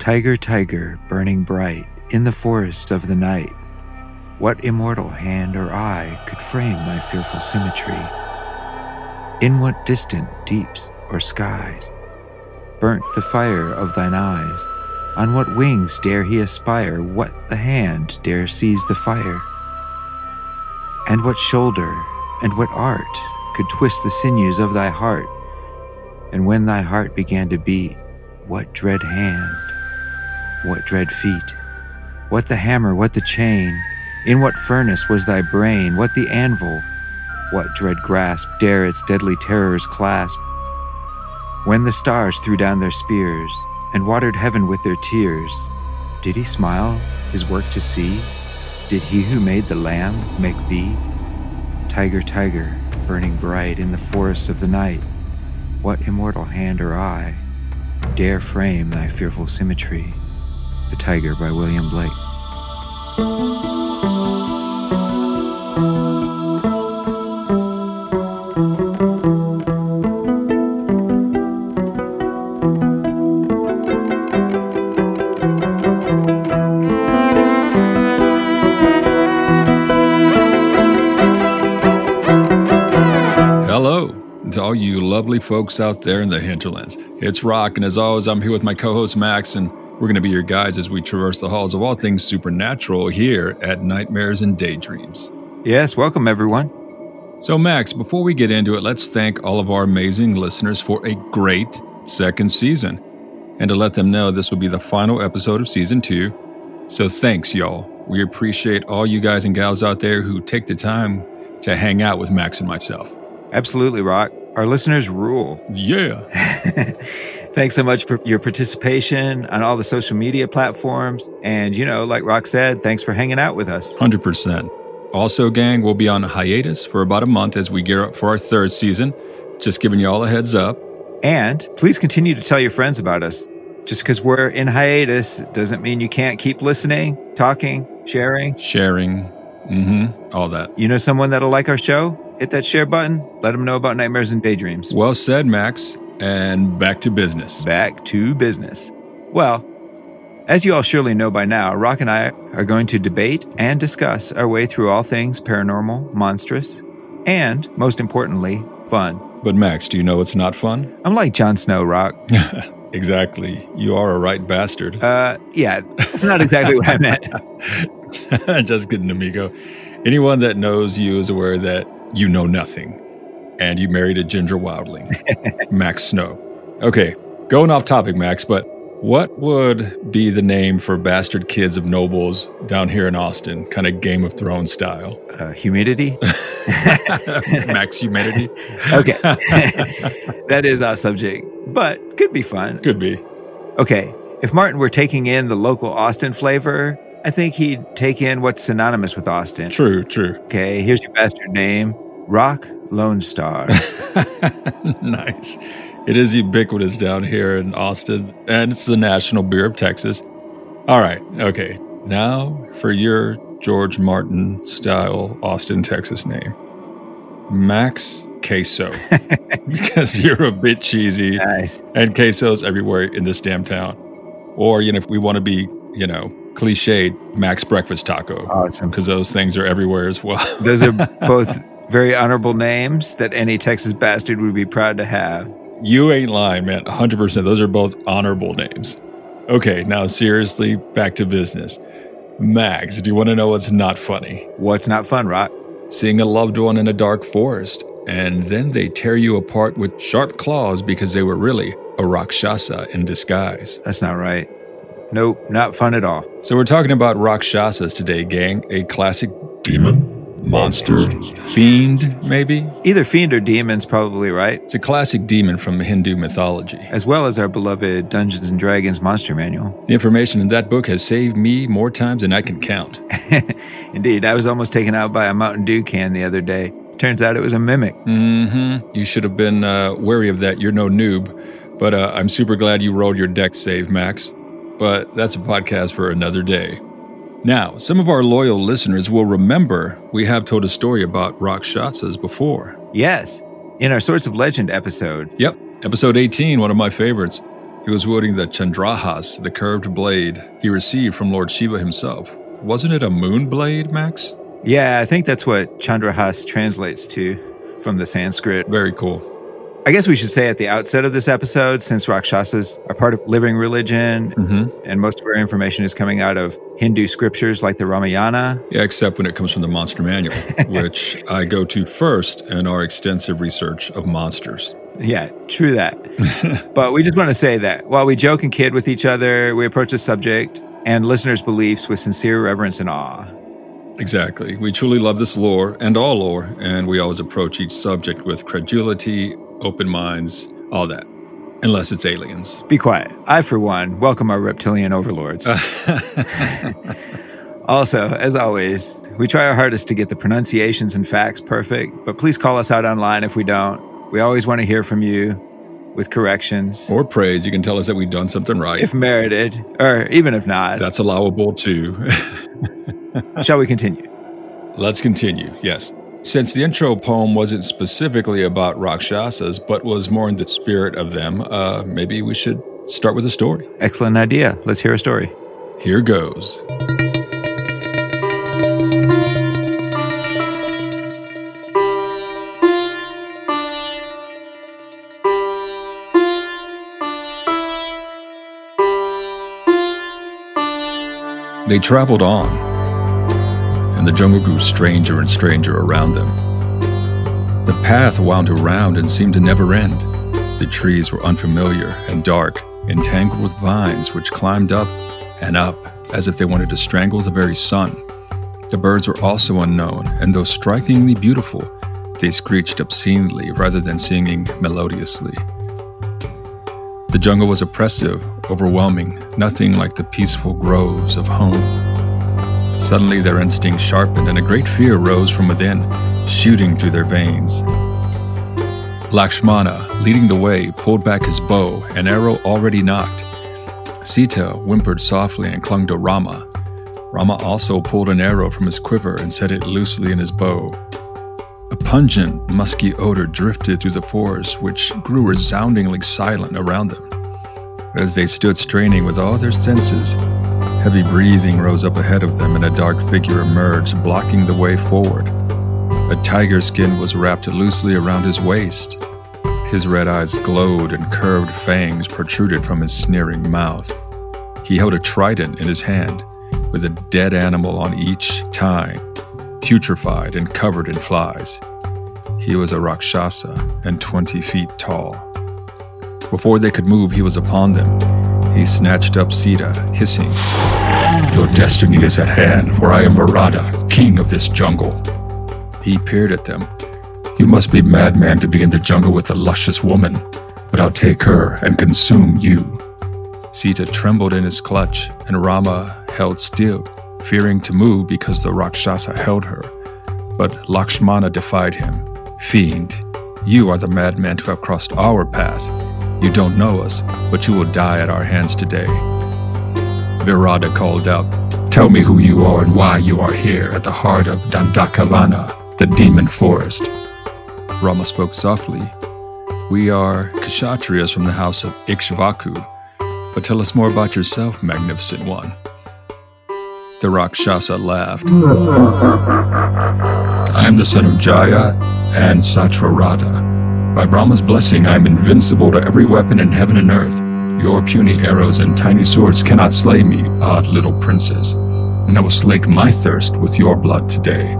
Tiger, tiger, burning bright in the forests of the night, what immortal hand or eye could frame thy fearful symmetry? In what distant deeps or skies burnt the fire of thine eyes? On what wings dare he aspire? What the hand dare seize the fire? And what shoulder and what art could twist the sinews of thy heart? And when thy heart began to beat, what dread hand, what dread feet, what the hammer, what the chain, in what furnace was thy brain, what the anvil, what dread grasp dare its deadly terrors clasp? When the stars threw down their spears and watered heaven with their tears, did he smile his work to see? Did he who made the lamb make thee? Tiger, tiger, burning bright in the forests of the night, what immortal hand or eye dare frame thy fearful symmetry? The Tiger by William Blake. Hello to all you lovely folks out there in the hinterlands. It's Rock, and as always, I'm here with my co host Max, and we're going to be your guides as we traverse the halls of all things supernatural here at Nightmares and Daydreams. Yes, welcome everyone. So, Max, before we get into it, let's thank all of our amazing listeners for a great second season. And to let them know this will be the final episode of season two. So, thanks, y'all. We appreciate all you guys and gals out there who take the time to hang out with Max and myself. Absolutely, Rock. Our listeners rule. Yeah. Thanks so much for your participation on all the social media platforms. And, you know, like Rock said, thanks for hanging out with us. 100%. Also, gang, we'll be on hiatus for about a month as we gear up for our third season. Just giving you all a heads up. And please continue to tell your friends about us. Just because we're in hiatus doesn't mean you can't keep listening, talking, sharing. Sharing. Mm hmm. All that. You know someone that'll like our show? Hit that share button. Let them know about Nightmares and Daydreams. Well said, Max. And back to business. Back to business. Well, as you all surely know by now, Rock and I are going to debate and discuss our way through all things paranormal, monstrous, and, most importantly, fun. But, Max, do you know it's not fun? I'm like Jon Snow, Rock. exactly. You are a right bastard. Uh, yeah, that's not exactly what I meant. Just kidding, amigo. Anyone that knows you is aware that you know nothing, and you married a ginger wildling, Max Snow. Okay, going off topic, Max, but what would be the name for bastard kids of nobles down here in Austin, kind of Game of Thrones style? Uh, humidity? Max humidity? okay. that is our subject, but could be fun. Could be. Okay, if Martin were taking in the local Austin flavor, I think he'd take in what's synonymous with Austin. True, true. Okay, here's your bastard name Rock Lone Star. nice. It is ubiquitous down here in Austin, and it's the national beer of Texas. All right, okay. Now for your George Martin style Austin, Texas name Max Queso. because you're a bit cheesy. Nice. And quesos everywhere in this damn town. Or, you know, if we want to be, you know, cliched, Max Breakfast Taco. Awesome. Because those things are everywhere as well. Those are both very honorable names that any Texas bastard would be proud to have. You ain't lying, man. 100%. Those are both honorable names. Okay, now seriously, back to business. Max, do you want to know what's not funny? What's not fun, Rock? Seeing a loved one in a dark forest, and then they tear you apart with sharp claws because they were really a Rakshasa in disguise. That's not right. Nope, not fun at all. So we're talking about Rakshasas today, gang. A classic demon, monster, fiend, maybe? Either fiend or demon's probably right, It's a classic demon from Hindu mythology. as well as our beloved Dungeons and Dragons monster manual. The information in that book has saved me more times than I can count. Indeed, I was almost taken out by a Mountain Dew can the other day. Turns out it was a mimic. Mm-hmm. You should have been uh, wary of that. You're no noob. But uh, I'm super glad you rolled your Dex save, Max. But that's a podcast for another day. Now, some of our loyal listeners will remember we have told a story about Rakshasas before. Yes, in our Swords of Legend episode. Yep, episode 18, one of my favorites. He was wielding the Chandrahas, the curved blade he received from Lord Shiva himself. Wasn't it a moon blade, Max? Yeah, I think that's what Chandrahas translates to from the Sanskrit. Very cool. I guess we should say at the outset of this episode, since Rakshasas are part of living religion Mm-hmm. and most of our information is coming out of Hindu scriptures like the Ramayana. Yeah, except when it comes from the Monster Manual, which I go to first in our extensive research of monsters. Yeah, true that. but we just want to say that while we joke and kid with each other, we approach the subject and listeners' beliefs with sincere reverence and awe. Exactly. We truly love this lore and all lore, and we always approach each subject with credulity, open minds, all that. Unless it's aliens. Be quiet. I, for one, welcome our reptilian overlords. also, as always, we try our hardest to get the pronunciations and facts perfect, but please call us out online if we don't. We always want to hear from you with corrections, or praise, you can tell us that we've done something right. if merited, or even if not. That's allowable too. Shall we continue? Let's continue, yes. Since the intro poem wasn't specifically about Rakshasas, but was more in the spirit of them, uh, maybe we should start with a story. Excellent idea. Let's hear a story. Here goes. They traveled on, and the jungle grew stranger and stranger around them. The path wound around and seemed to never end. The trees were unfamiliar and dark, entangled with vines which climbed up and up as if they wanted to strangle the very sun. The birds were also unknown, and though strikingly beautiful, they screeched obscenely rather than singing melodiously. The jungle was oppressive, overwhelming, nothing like the peaceful groves of home. Suddenly, their instincts sharpened, and a great fear rose from within, shooting through their veins. Lakshmana, leading the way, pulled back his bow, an arrow already knocked. Sita whimpered softly and clung to Rama. Rama also pulled an arrow from his quiver and set it loosely in his bow. A pungent, musky odor drifted through the forest, which grew resoundingly silent around them. As they stood straining with all their senses, heavy breathing rose up ahead of them and a dark figure emerged, blocking the way forward. A tiger skin was wrapped loosely around his waist. His red eyes glowed and curved fangs protruded from his sneering mouth. He held a trident in his hand, with a dead animal on each tine, putrefied and covered in flies. He was a Rakshasa and 20 feet tall. Before they could move, he was upon them. He snatched up Sita, hissing, Your destiny is at hand, for I am Barada, king of this jungle. He peered at them. You must be madman to be in the jungle with a luscious woman, but I'll take her and consume you. Sita trembled in his clutch, and Rama held still, fearing to move because the Rakshasa held her. But Lakshmana defied him. Fiend, you are the madman to have crossed our path. You don't know us, but you will die at our hands today. Virada called out, Tell me who you are and why you are here at the heart of Dandakavana, the demon forest. Rama spoke softly. We are Kshatriyas from the house of Ikshvaku, but tell us more about yourself, magnificent one. The Rakshasa laughed. I am the son of Jaya and Satrarada. By Brahma's blessing, I am invincible to every weapon in heaven and earth. Your puny arrows and tiny swords cannot slay me, odd little princess, and I will slake my thirst with your blood today.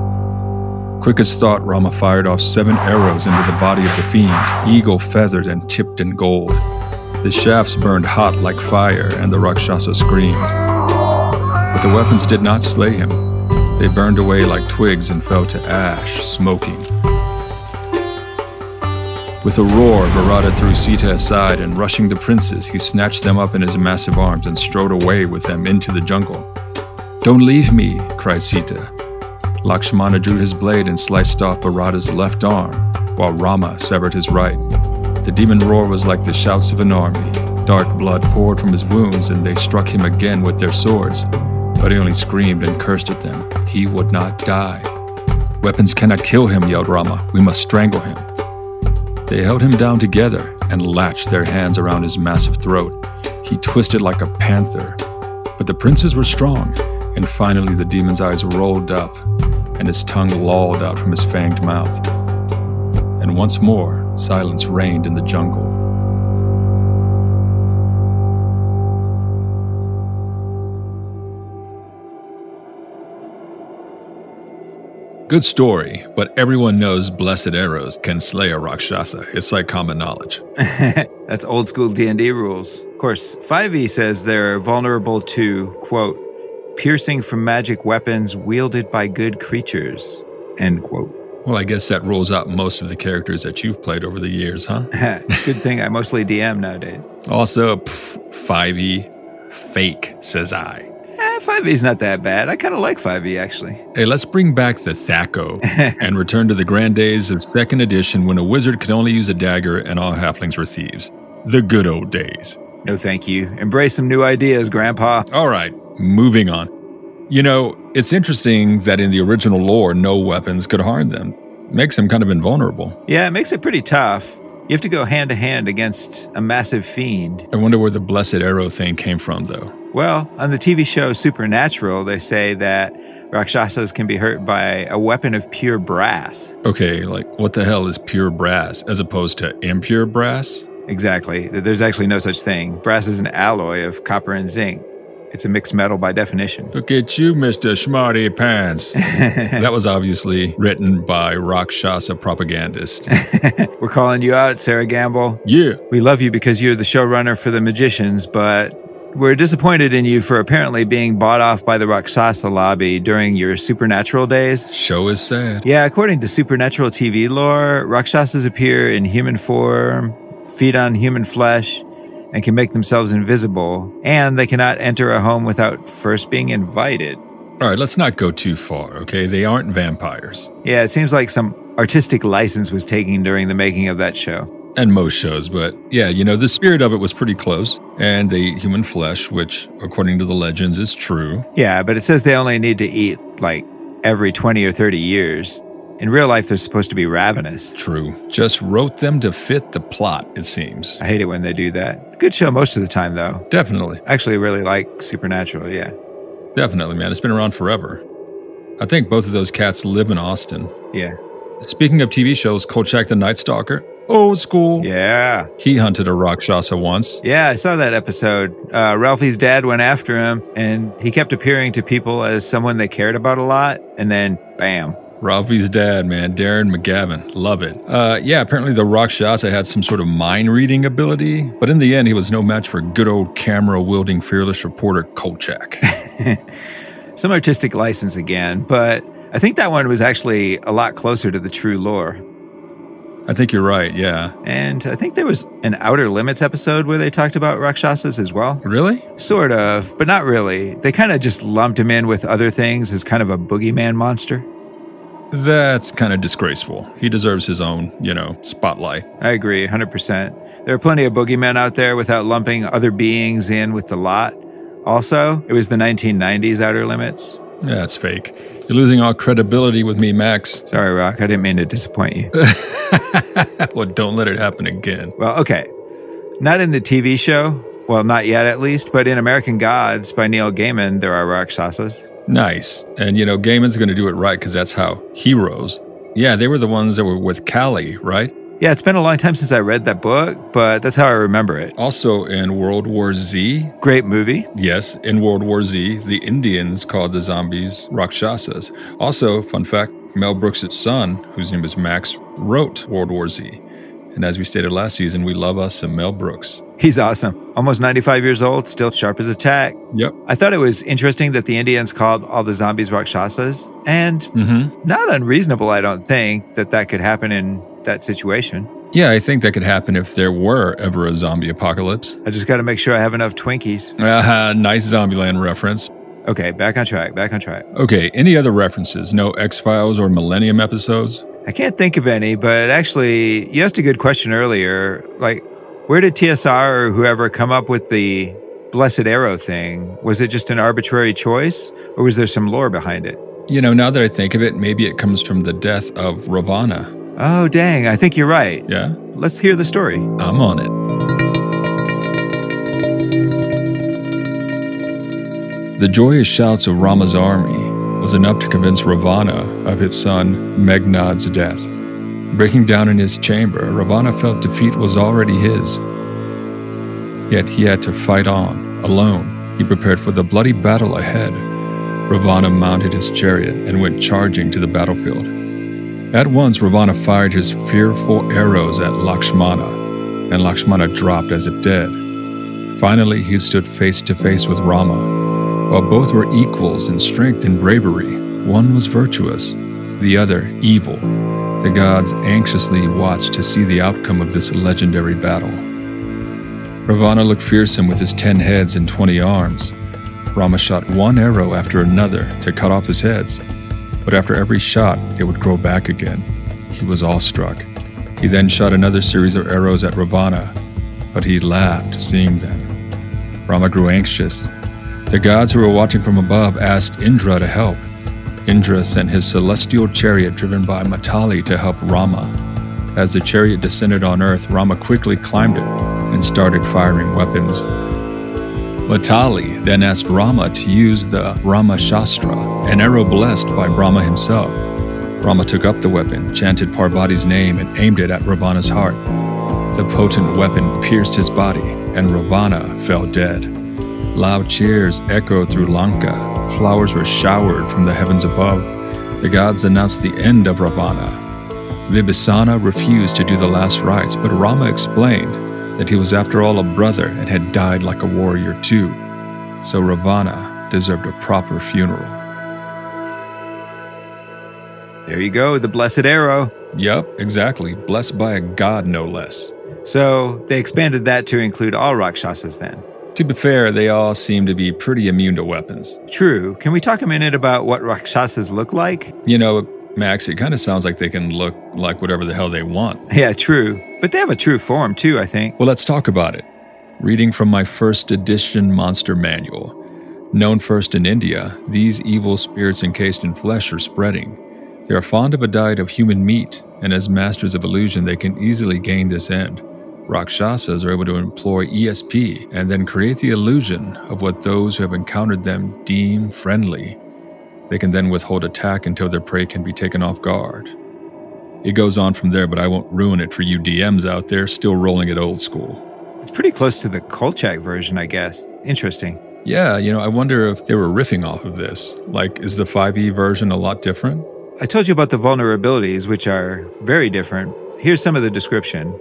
Quick as thought, Rama fired off seven arrows into the body of the fiend, eagle feathered and tipped in gold. The shafts burned hot like fire, and the Rakshasa screamed. But the weapons did not slay him. They burned away like twigs and fell to ash, smoking. With a roar, Virata threw Sita aside, and rushing the princes, he snatched them up in his massive arms and strode away with them into the jungle. Don't leave me, cried Sita. Lakshmana drew his blade and sliced off Virata's left arm, while Rama severed his right. The demon roar was like the shouts of an army. Dark blood poured from his wounds, and they struck him again with their swords. But he only screamed and cursed at them. He would not die. Weapons cannot kill him, yelled Rama. We must strangle him. They held him down together and latched their hands around his massive throat. He twisted like a panther. But the princes were strong, and finally the demon's eyes rolled up, and his tongue lolled out from his fanged mouth. And once more, silence reigned in the jungle. Good story, but everyone knows blessed arrows can slay a Rakshasa. It's like common knowledge. That's old school D&D rules. Of course, 5e says they're vulnerable to, quote, piercing from magic weapons wielded by good creatures, end quote. Well, I guess that rules out most of the characters that you've played over the years, huh? good thing I mostly DM nowadays. Also, pff, 5e, fake, says I. 5e is not that bad. I kind of like 5e actually. Hey, let's bring back the THAC0 and return to the grand days of second edition when a wizard could only use a dagger and all halflings were thieves. The good old days. No, thank you. Embrace some new ideas, Grandpa. All right, moving on. You know, it's interesting that in the original lore, no weapons could harm them. Makes them kind of invulnerable. Yeah, it makes it pretty tough. You have to go hand to hand against a massive fiend. I wonder where the blessed arrow thing came from, though. Well, on the TV show Supernatural, they say that Rakshasas can be hurt by a weapon of pure brass. Okay, like what the hell is pure brass as opposed to impure brass? Exactly. There's actually no such thing. Brass is an alloy of copper and zinc. It's a mixed metal by definition. Look at you, Mr. Smarty Pants. that was obviously written by Rakshasa propagandist. We're calling you out, Sera Gamble. Yeah. We love you because you're the showrunner for the magicians, but we're disappointed in you for apparently being bought off by the Rakshasa lobby during your supernatural days. Show is sad. Yeah, according to supernatural TV lore, Rakshasas appear in human form, feed on human flesh, and can make themselves invisible, and they cannot enter a home without first being invited. All right, let's not go too far, okay? They aren't vampires. Yeah, it seems like some artistic license was taken during the making of that show and most shows, but yeah, you know, the spirit of it was pretty close. And they eat human flesh, which, according to the legends, is true. Yeah, but it says they only need to eat like every 20 or 30 years. In real life, they're supposed to be ravenous. True. Just wrote them to fit the plot, it seems. I hate it when they do that. Good show most of the time, though. Definitely. Actually, really like Supernatural, yeah. Definitely, man. It's been around forever. I think both of those cats live in Austin. Yeah. Speaking of TV shows, Kolchak the Night Stalker, old school. Yeah. He hunted a Rakshasa once. Yeah, I saw that episode. Uh, Ralphie's dad went after him, and he kept appearing to people as someone they cared about a lot, and then bam. Ralphie's dad, man, Darren McGavin. Love it. Uh, yeah, apparently the Rakshasa had some sort of mind reading ability, but in the end, he was no match for good old camera wielding fearless reporter Kolchak. some artistic license again, but I think that one was actually a lot closer to the true lore. I think you're right, yeah. And I think there was an Outer Limits episode where they talked about Rakshasas as well. Really? Sort of, but not really. They kind of just lumped him in with other things as kind of a boogeyman monster. That's kind of disgraceful. He deserves his own, you know, spotlight. I agree, 100%. There are plenty of boogeymen out there without lumping other beings in with the lot. Also, it was the 1990s Outer Limits. Yeah, that's fake. You're losing all credibility with me, Max. Sorry, Rock. I didn't mean to disappoint you. well, don't let it happen again. Well, okay. Not in the TV show. Well, not yet at least, but in American Gods by Neil Gaiman, there are rock Rakshasas. Nice. And, you know, Gaiman's going to do it right because that's how heroes. Yeah, they were the ones that were with Kali, right? Yeah, it's been a long time since I read that book, but that's how I remember it. Also in World War Z. Great movie. Yes, in World War Z, the Indians called the zombies Rakshasas. Also, fun fact Mel Brooks' son, whose name is Max, wrote World War Z. And as we stated last season, we love us some Mel Brooks. He's awesome. Almost 95 years old, still sharp as a tack. Yep. I thought it was interesting that the Indians called all the zombies Rakshasas. And mm-hmm. not unreasonable, I don't think, that that could happen in that situation. Yeah, I think that could happen if there were ever a zombie apocalypse. I just got to make sure I have enough Twinkies. Uh, nice Zombieland reference. Okay, back on track, back on track. Okay, any other references? No X Files or Millennium episodes? I can't think of any, but actually, you asked a good question earlier. Like, where did TSR or whoever come up with the Blessed Arrow thing? Was it just an arbitrary choice, or was there some lore behind it? You know, now that I think of it, maybe it comes from the death of Ravana. Oh, dang. I think you're right. Yeah? Let's hear the story. I'm on it. The joyous shouts of Rama's army was enough to convince Ravana of his son Meghnad's death. Breaking down in his chamber, Ravana felt defeat was already his. Yet he had to fight on, alone. He prepared for the bloody battle ahead. Ravana mounted his chariot and went charging to the battlefield. At once, Ravana fired his fearful arrows at Lakshmana, and Lakshmana dropped as if dead. Finally, he stood face to face with Rama, while both were equals in strength and bravery, one was virtuous, the other evil. The gods anxiously watched to see the outcome of this legendary battle. Ravana looked fearsome with his ten heads and twenty arms. Rama shot one arrow after another to cut off his heads, but after every shot, they would grow back again. He was awestruck. He then shot another series of arrows at Ravana, but he laughed seeing them. Rama grew anxious the gods who were watching from above asked Indra to help. Indra sent his celestial chariot driven by Matali to help Rama. As the chariot descended on earth, Rama quickly climbed it and started firing weapons. Matali then asked Rama to use the Rama Shastra, an arrow blessed by Brahma himself. Rama took up the weapon, chanted Parvati's name, and aimed it at Ravana's heart. The potent weapon pierced his body, and Ravana fell dead. Loud cheers echoed through Lanka. Flowers were showered from the heavens above. The gods announced the end of Ravana. Vibhisana refused to do the last rites, but Rama explained that he was, after all, a brother and had died like a warrior too. So Ravana deserved a proper funeral. There you go, the blessed arrow. Yep, exactly. Blessed by a god, no less. So they expanded that to include all Rakshasas then. To be fair, they all seem to be pretty immune to weapons. True. Can we talk a minute about what Rakshasas look like? You know, Max, it kind of sounds like they can look like whatever the hell they want. Yeah, true. But they have a true form too, I think. Well, let's talk about it. Reading from my first edition monster manual. Known first in India, these evil spirits encased in flesh are spreading. They are fond of a diet of human meat, and as masters of illusion, they can easily gain this end. Rakshasas are able to employ ESP and then create the illusion of what those who have encountered them deem friendly. They can then withhold attack until their prey can be taken off guard. It goes on from there, but I won't ruin it for you DMs out there still rolling it old school. It's pretty close to the Kolchak version, I guess. Interesting. Yeah, you know, I wonder if they were riffing off of this. Like, is the 5e version a lot different? I told you about the vulnerabilities, which are very different. Here's some of the description.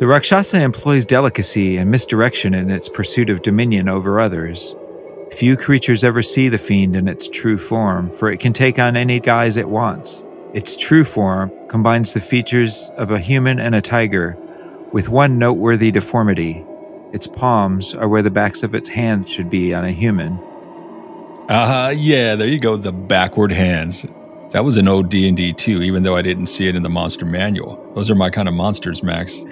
The Rakshasa employs delicacy and misdirection in its pursuit of dominion over others. Few creatures ever see the fiend in its true form, for it can take on any guise it wants. Its true form combines the features of a human and a tiger, with one noteworthy deformity. Its palms are where the backs of its hands should be on a human. Ah, uh, yeah, there you go, the backward hands. That was an old D&D too, even though I didn't see it in the monster manual. Those are my kind of monsters, Max.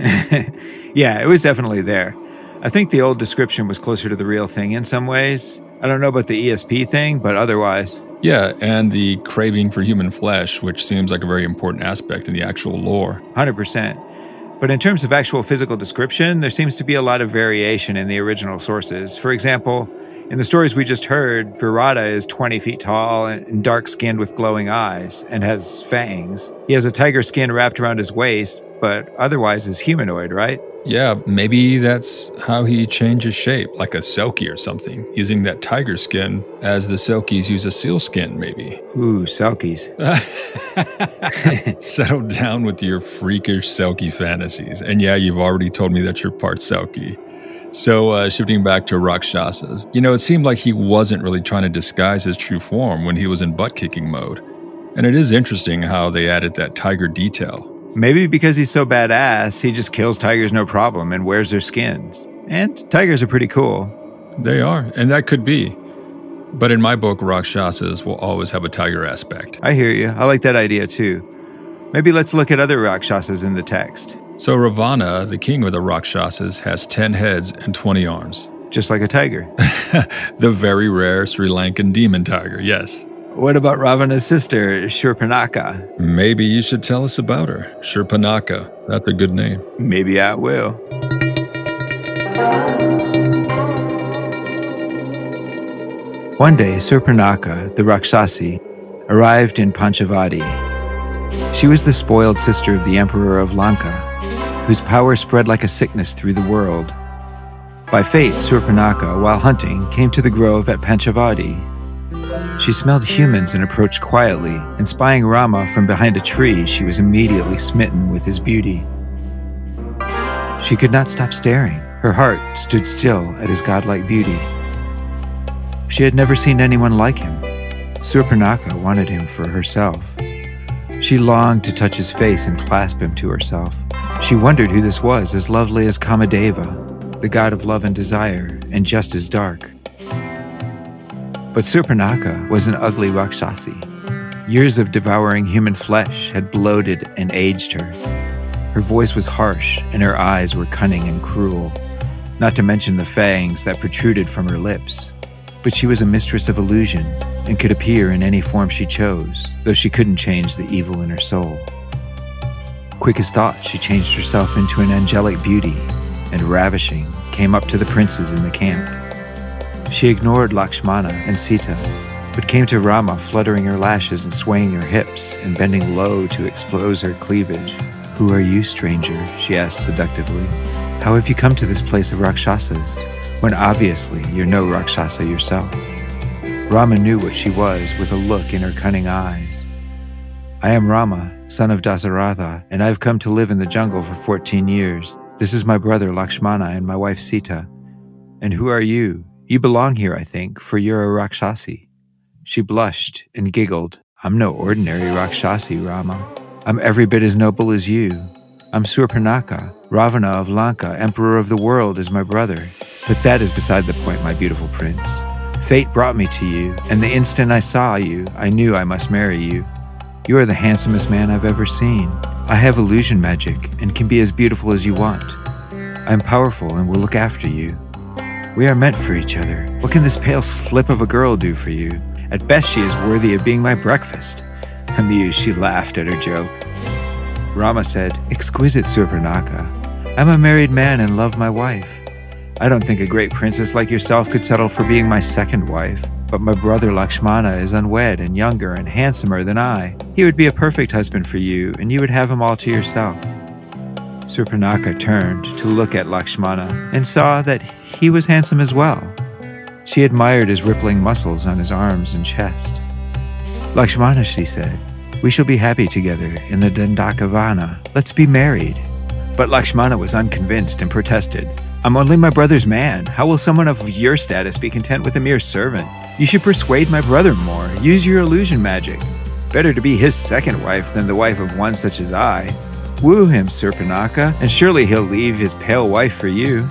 yeah, it was definitely there. I think the old description was closer to the real thing in some ways. I don't know about the ESP thing, but otherwise. Yeah, and the craving for human flesh, which seems like a very important aspect in the actual lore. 100%. But in terms of actual physical description, there seems to be a lot of variation in the original sources. For example, in the stories we just heard, Virata is 20 feet tall and dark skinned with glowing eyes and has fangs. He has a tiger skin wrapped around his waist, but otherwise is humanoid, right? Yeah, maybe that's how he changes shape, like a selkie or something, using that tiger skin as the selkies use a seal skin, maybe. Ooh, selkies. Settle down with your freakish selkie fantasies. And yeah, you've already told me that you're part selkie. So, uh, shifting back to Rakshasas, you know, it seemed like he wasn't really trying to disguise his true form when he was in butt kicking mode. And it is interesting how they added that tiger detail. Maybe because he's so badass, he just kills tigers no problem and wears their skins. And tigers are pretty cool. They are, and that could be. But in my book, Rakshasas will always have a tiger aspect. I hear you. I like that idea too. Maybe let's look at other Rakshasas in the text. So Ravana, the king of the Rakshasas, has 10 heads and 20 arms. Just like a tiger. the very rare Sri Lankan demon tiger, yes. What about Ravana's sister, Shurpanaka? Maybe you should tell us about her. Shurpanaka. That's a good name. Maybe I will. One day, Surpanaka, the Rakshasi, arrived in Panchavati. She was the spoiled sister of the Emperor of Lanka, whose power spread like a sickness through the world. By fate, Surpanaka, while hunting, came to the grove at Panchavati. She smelled humans and approached quietly, and spying Rama from behind a tree, she was immediately smitten with his beauty. She could not stop staring. Her heart stood still at his godlike beauty. She had never seen anyone like him. Surpanaka wanted him for herself. She longed to touch his face and clasp him to herself. She wondered who this was, as lovely as Kamadeva, the god of love and desire, and just as dark. But Surpanaka was an ugly Rakshasi. Years of devouring human flesh had bloated and aged her. Her voice was harsh, and her eyes were cunning and cruel, not to mention the fangs that protruded from her lips. But she was a mistress of illusion and could appear in any form she chose, though she couldn't change the evil in her soul. Quick as thought, she changed herself into an angelic beauty and, ravishing, came up to the princes in the camp. She ignored Lakshmana and Sita, but came to Rama, fluttering her lashes and swaying her hips and bending low to expose her cleavage. Who are you, stranger? she asked seductively. How have you come to this place of Rakshasas, when obviously you're no Rakshasa yourself? Rama knew what she was with a look in her cunning eyes. I am Rama, son of Dasaratha, and I've come to live in the jungle for 14 years. This is my brother Lakshmana and my wife Sita. And who are you? You belong here, I think, for you're a Rakshasi. She blushed and giggled. I'm no ordinary Rakshasi, Rama. I'm every bit as noble as you. I'm Surpanaka. Ravana of Lanka, emperor of the world, is my brother. But that is beside the point, my beautiful prince. Fate brought me to you, and the instant I saw you, I knew I must marry you. You are the handsomest man I've ever seen. I have illusion magic and can be as beautiful as you want. I am powerful and will look after you. We are meant for each other. What can this pale slip of a girl do for you? At best, she is worthy of being my breakfast. Amused, she laughed at her joke. Rama said, Exquisite Surpanaka. I'm a married man and love my wife. I don't think a great princess like yourself could settle for being my second wife. But my brother Lakshmana is unwed and younger and handsomer than I. He would be a perfect husband for you, and you would have him all to yourself. Surpanaka turned to look at Lakshmana and saw that he was handsome as well. She admired his rippling muscles on his arms and chest. Lakshmana, she said, we shall be happy together in the Dandakavana. Let's be married. But Lakshmana was unconvinced and protested. I'm only my brother's man. How will someone of your status be content with a mere servant? You should persuade my brother more. Use your illusion magic. Better to be his second wife than the wife of one such as I. Woo him, Surpanaka, and surely he'll leave his pale wife for you.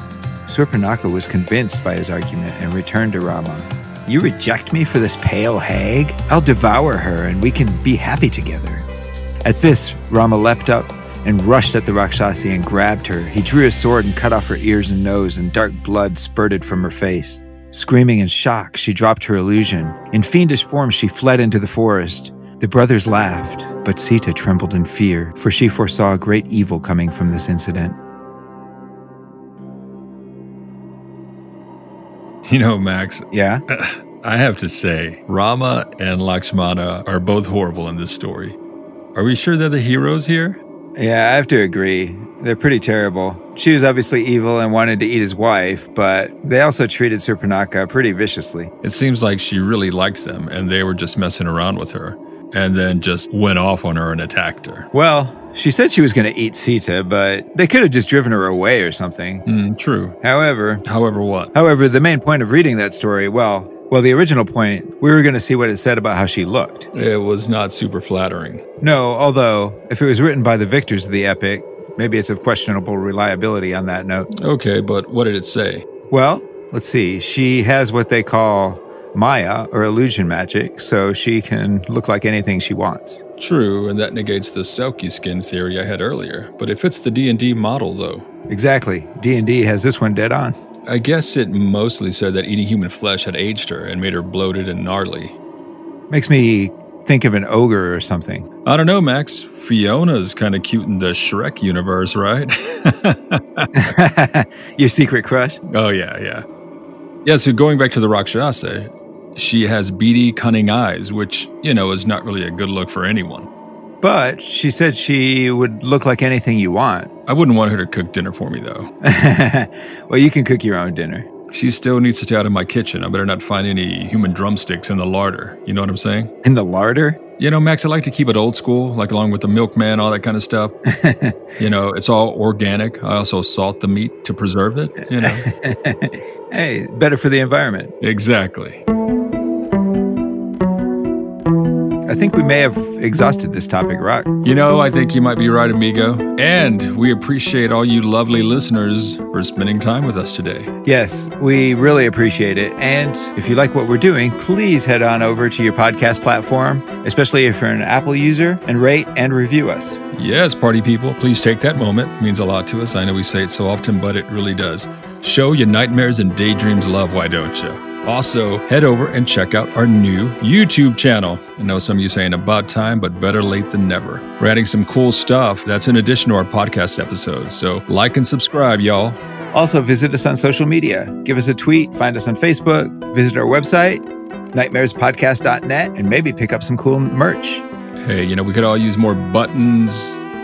Surpanaka was convinced by his argument and returned to Rama. You reject me for this pale hag? I'll devour her and we can be happy together. At this, Rama leapt up and rushed at the Rakshasi and grabbed her. He drew his sword and cut off her ears and nose, and dark blood spurted from her face. Screaming in shock, she dropped her illusion. In fiendish form, she fled into the forest. The brothers laughed, but Sita trembled in fear, for she foresaw a great evil coming from this incident. You know, Max. Yeah? I have to say, Rama and Lakshmana are both horrible in this story. Are we sure they're the heroes here? Yeah, I have to agree. They're pretty terrible. She was obviously evil and wanted to eat his wife, but they also treated Surpanaka pretty viciously. It seems like she really liked them and they were just messing around with her and then just went off on her and attacked her. Well, she said she was going to eat Sita, but they could have just driven her away or something. Mm, true. However, However, what? however, the main point of reading that story, well, well, the original point, we were going to see what it said about how she looked. It was not super flattering. No, although if it was written by the victors of the epic, maybe it's of questionable reliability on that note. Okay, but what did it say? Well, let's see. She has what they call Maya or illusion magic, so she can look like anything she wants. True, and that negates the Selkie skin theory I had earlier, but it fits the D&D model though. Exactly. D&D has this one dead on. I guess it mostly said that eating human flesh had aged her and made her bloated and gnarly. Makes me think of an ogre or something. I don't know, Max. Fiona's kind of cute in the Shrek universe, right? Your secret crush? oh, yeah, yeah. Yeah, so going back to the Rakshasa, she has beady, cunning eyes, which, you know, is not really a good look for anyone. But she said she would look like anything you want. I wouldn't want her to cook dinner for me, though. well, you can cook your own dinner. She still needs to stay out of my kitchen. I better not find any human drumsticks in the larder. You know what I'm saying? In the larder? You know, Max, I like to keep it old school, like along with the milkman, all that kind of stuff. you know, it's all organic. I also salt the meat to preserve it, you know. hey, better for the environment. Exactly. I think we may have exhausted this topic, Rock. You know, I think you might be right, amigo. And we appreciate all you lovely listeners for spending time with us today. Yes, we really appreciate it. And if you like what we're doing, please head on over to your podcast platform, especially if you're an Apple user, and rate and review us. Yes, party people, please take that moment. It means a lot to us. I know we say it so often, but it really does. Show your nightmares and daydreams love, why don't you? Also, head over and check out our new YouTube channel. I know some of you saying about time, but better late than never. We're adding some cool stuff that's in addition to our podcast episodes. So, like and subscribe, y'all. Also, visit us on social media. Give us a tweet, find us on Facebook, visit our website, nightmarespodcast.net, and maybe pick up some cool merch. Hey, you know, we could all use more buttons,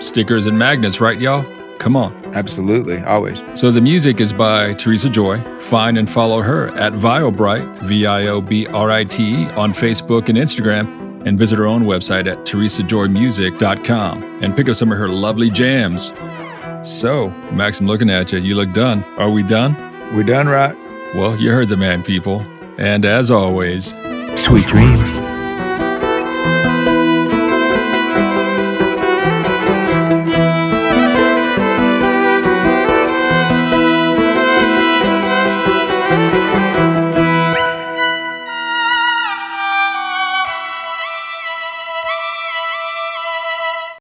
stickers, and magnets, right, y'all? Come on. Absolutely, always. So the music is by Teresa Joy. Find and follow her at Viobrite, V I O B R I T E, on Facebook and Instagram, and visit her own website at teresajoymusic.com and pick up some of her lovely jams. So, Max, I'm looking at you. You look done. Are we done? We're done, right? Well, you heard the man, people. And as always, sweet dreams.